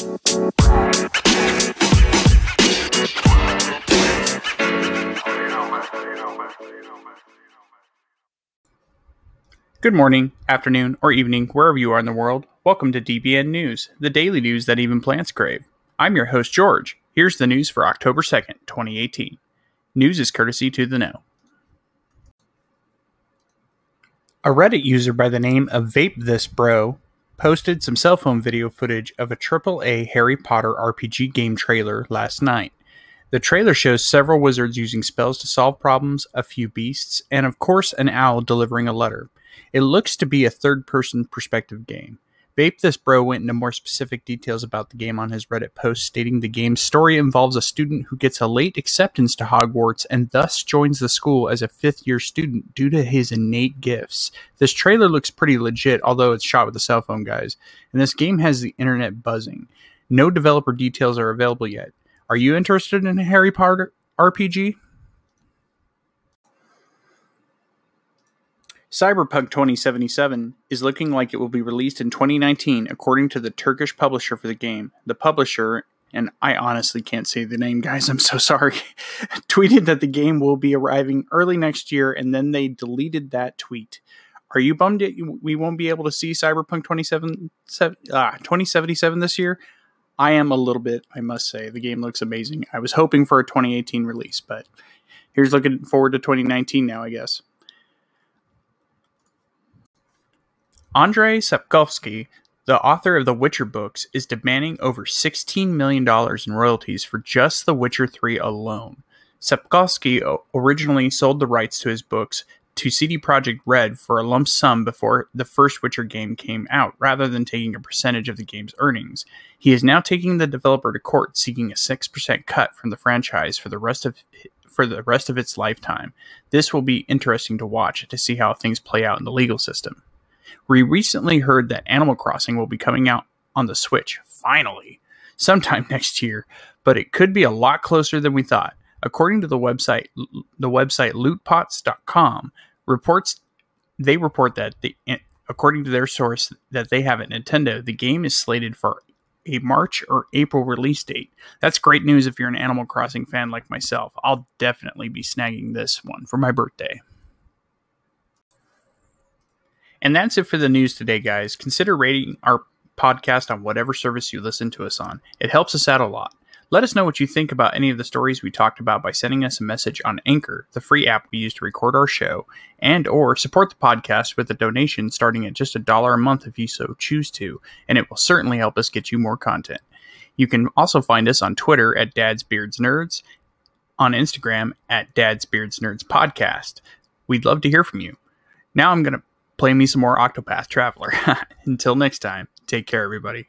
Good morning, afternoon, or evening, wherever you are in the world. Welcome to DBN News, the daily news that even plants crave. I'm your host, George. Here's the news for October 2nd, 2018. News is courtesy to the know. A Reddit user by the name of Vape This Bro posted some cell phone video footage of a AAA Harry Potter RPG game trailer last night. The trailer shows several wizards using spells to solve problems, a few beasts, and of course, an owl delivering a letter. It looks to be a third person perspective game. Vape This Bro went into more specific details about the game on his Reddit post, stating the game's story involves a student who gets a late acceptance to Hogwarts and thus joins the school as a fifth year student due to his innate gifts. This trailer looks pretty legit, although it's shot with a cell phone, guys, and this game has the internet buzzing. No developer details are available yet. Are you interested in a Harry Potter RPG? Cyberpunk 2077 is looking like it will be released in 2019, according to the Turkish publisher for the game. The publisher, and I honestly can't say the name, guys, I'm so sorry, tweeted that the game will be arriving early next year, and then they deleted that tweet. Are you bummed we won't be able to see Cyberpunk 27, ah, 2077 this year? I am a little bit, I must say. The game looks amazing. I was hoping for a 2018 release, but here's looking forward to 2019 now, I guess. Andrei Sapkowski, the author of the Witcher books, is demanding over $16 million in royalties for just The Witcher 3 alone. Sapkowski originally sold the rights to his books to CD Projekt Red for a lump sum before the first Witcher game came out, rather than taking a percentage of the game's earnings. He is now taking the developer to court, seeking a six percent cut from the franchise for the rest of for the rest of its lifetime. This will be interesting to watch to see how things play out in the legal system. We recently heard that Animal Crossing will be coming out on the Switch, finally, sometime next year, but it could be a lot closer than we thought. According to the website, the website lootpots.com reports they report that the according to their source that they have at Nintendo, the game is slated for a March or April release date. That's great news if you're an Animal Crossing fan like myself. I'll definitely be snagging this one for my birthday. And that's it for the news today, guys. Consider rating our podcast on whatever service you listen to us on. It helps us out a lot. Let us know what you think about any of the stories we talked about by sending us a message on Anchor, the free app we use to record our show, and or support the podcast with a donation starting at just a dollar a month if you so choose to, and it will certainly help us get you more content. You can also find us on Twitter at Dad's Beards Nerds, on Instagram at Dad's Beards Nerds Podcast. We'd love to hear from you. Now I'm going to play me some more Octopath Traveler. Until next time, take care, everybody.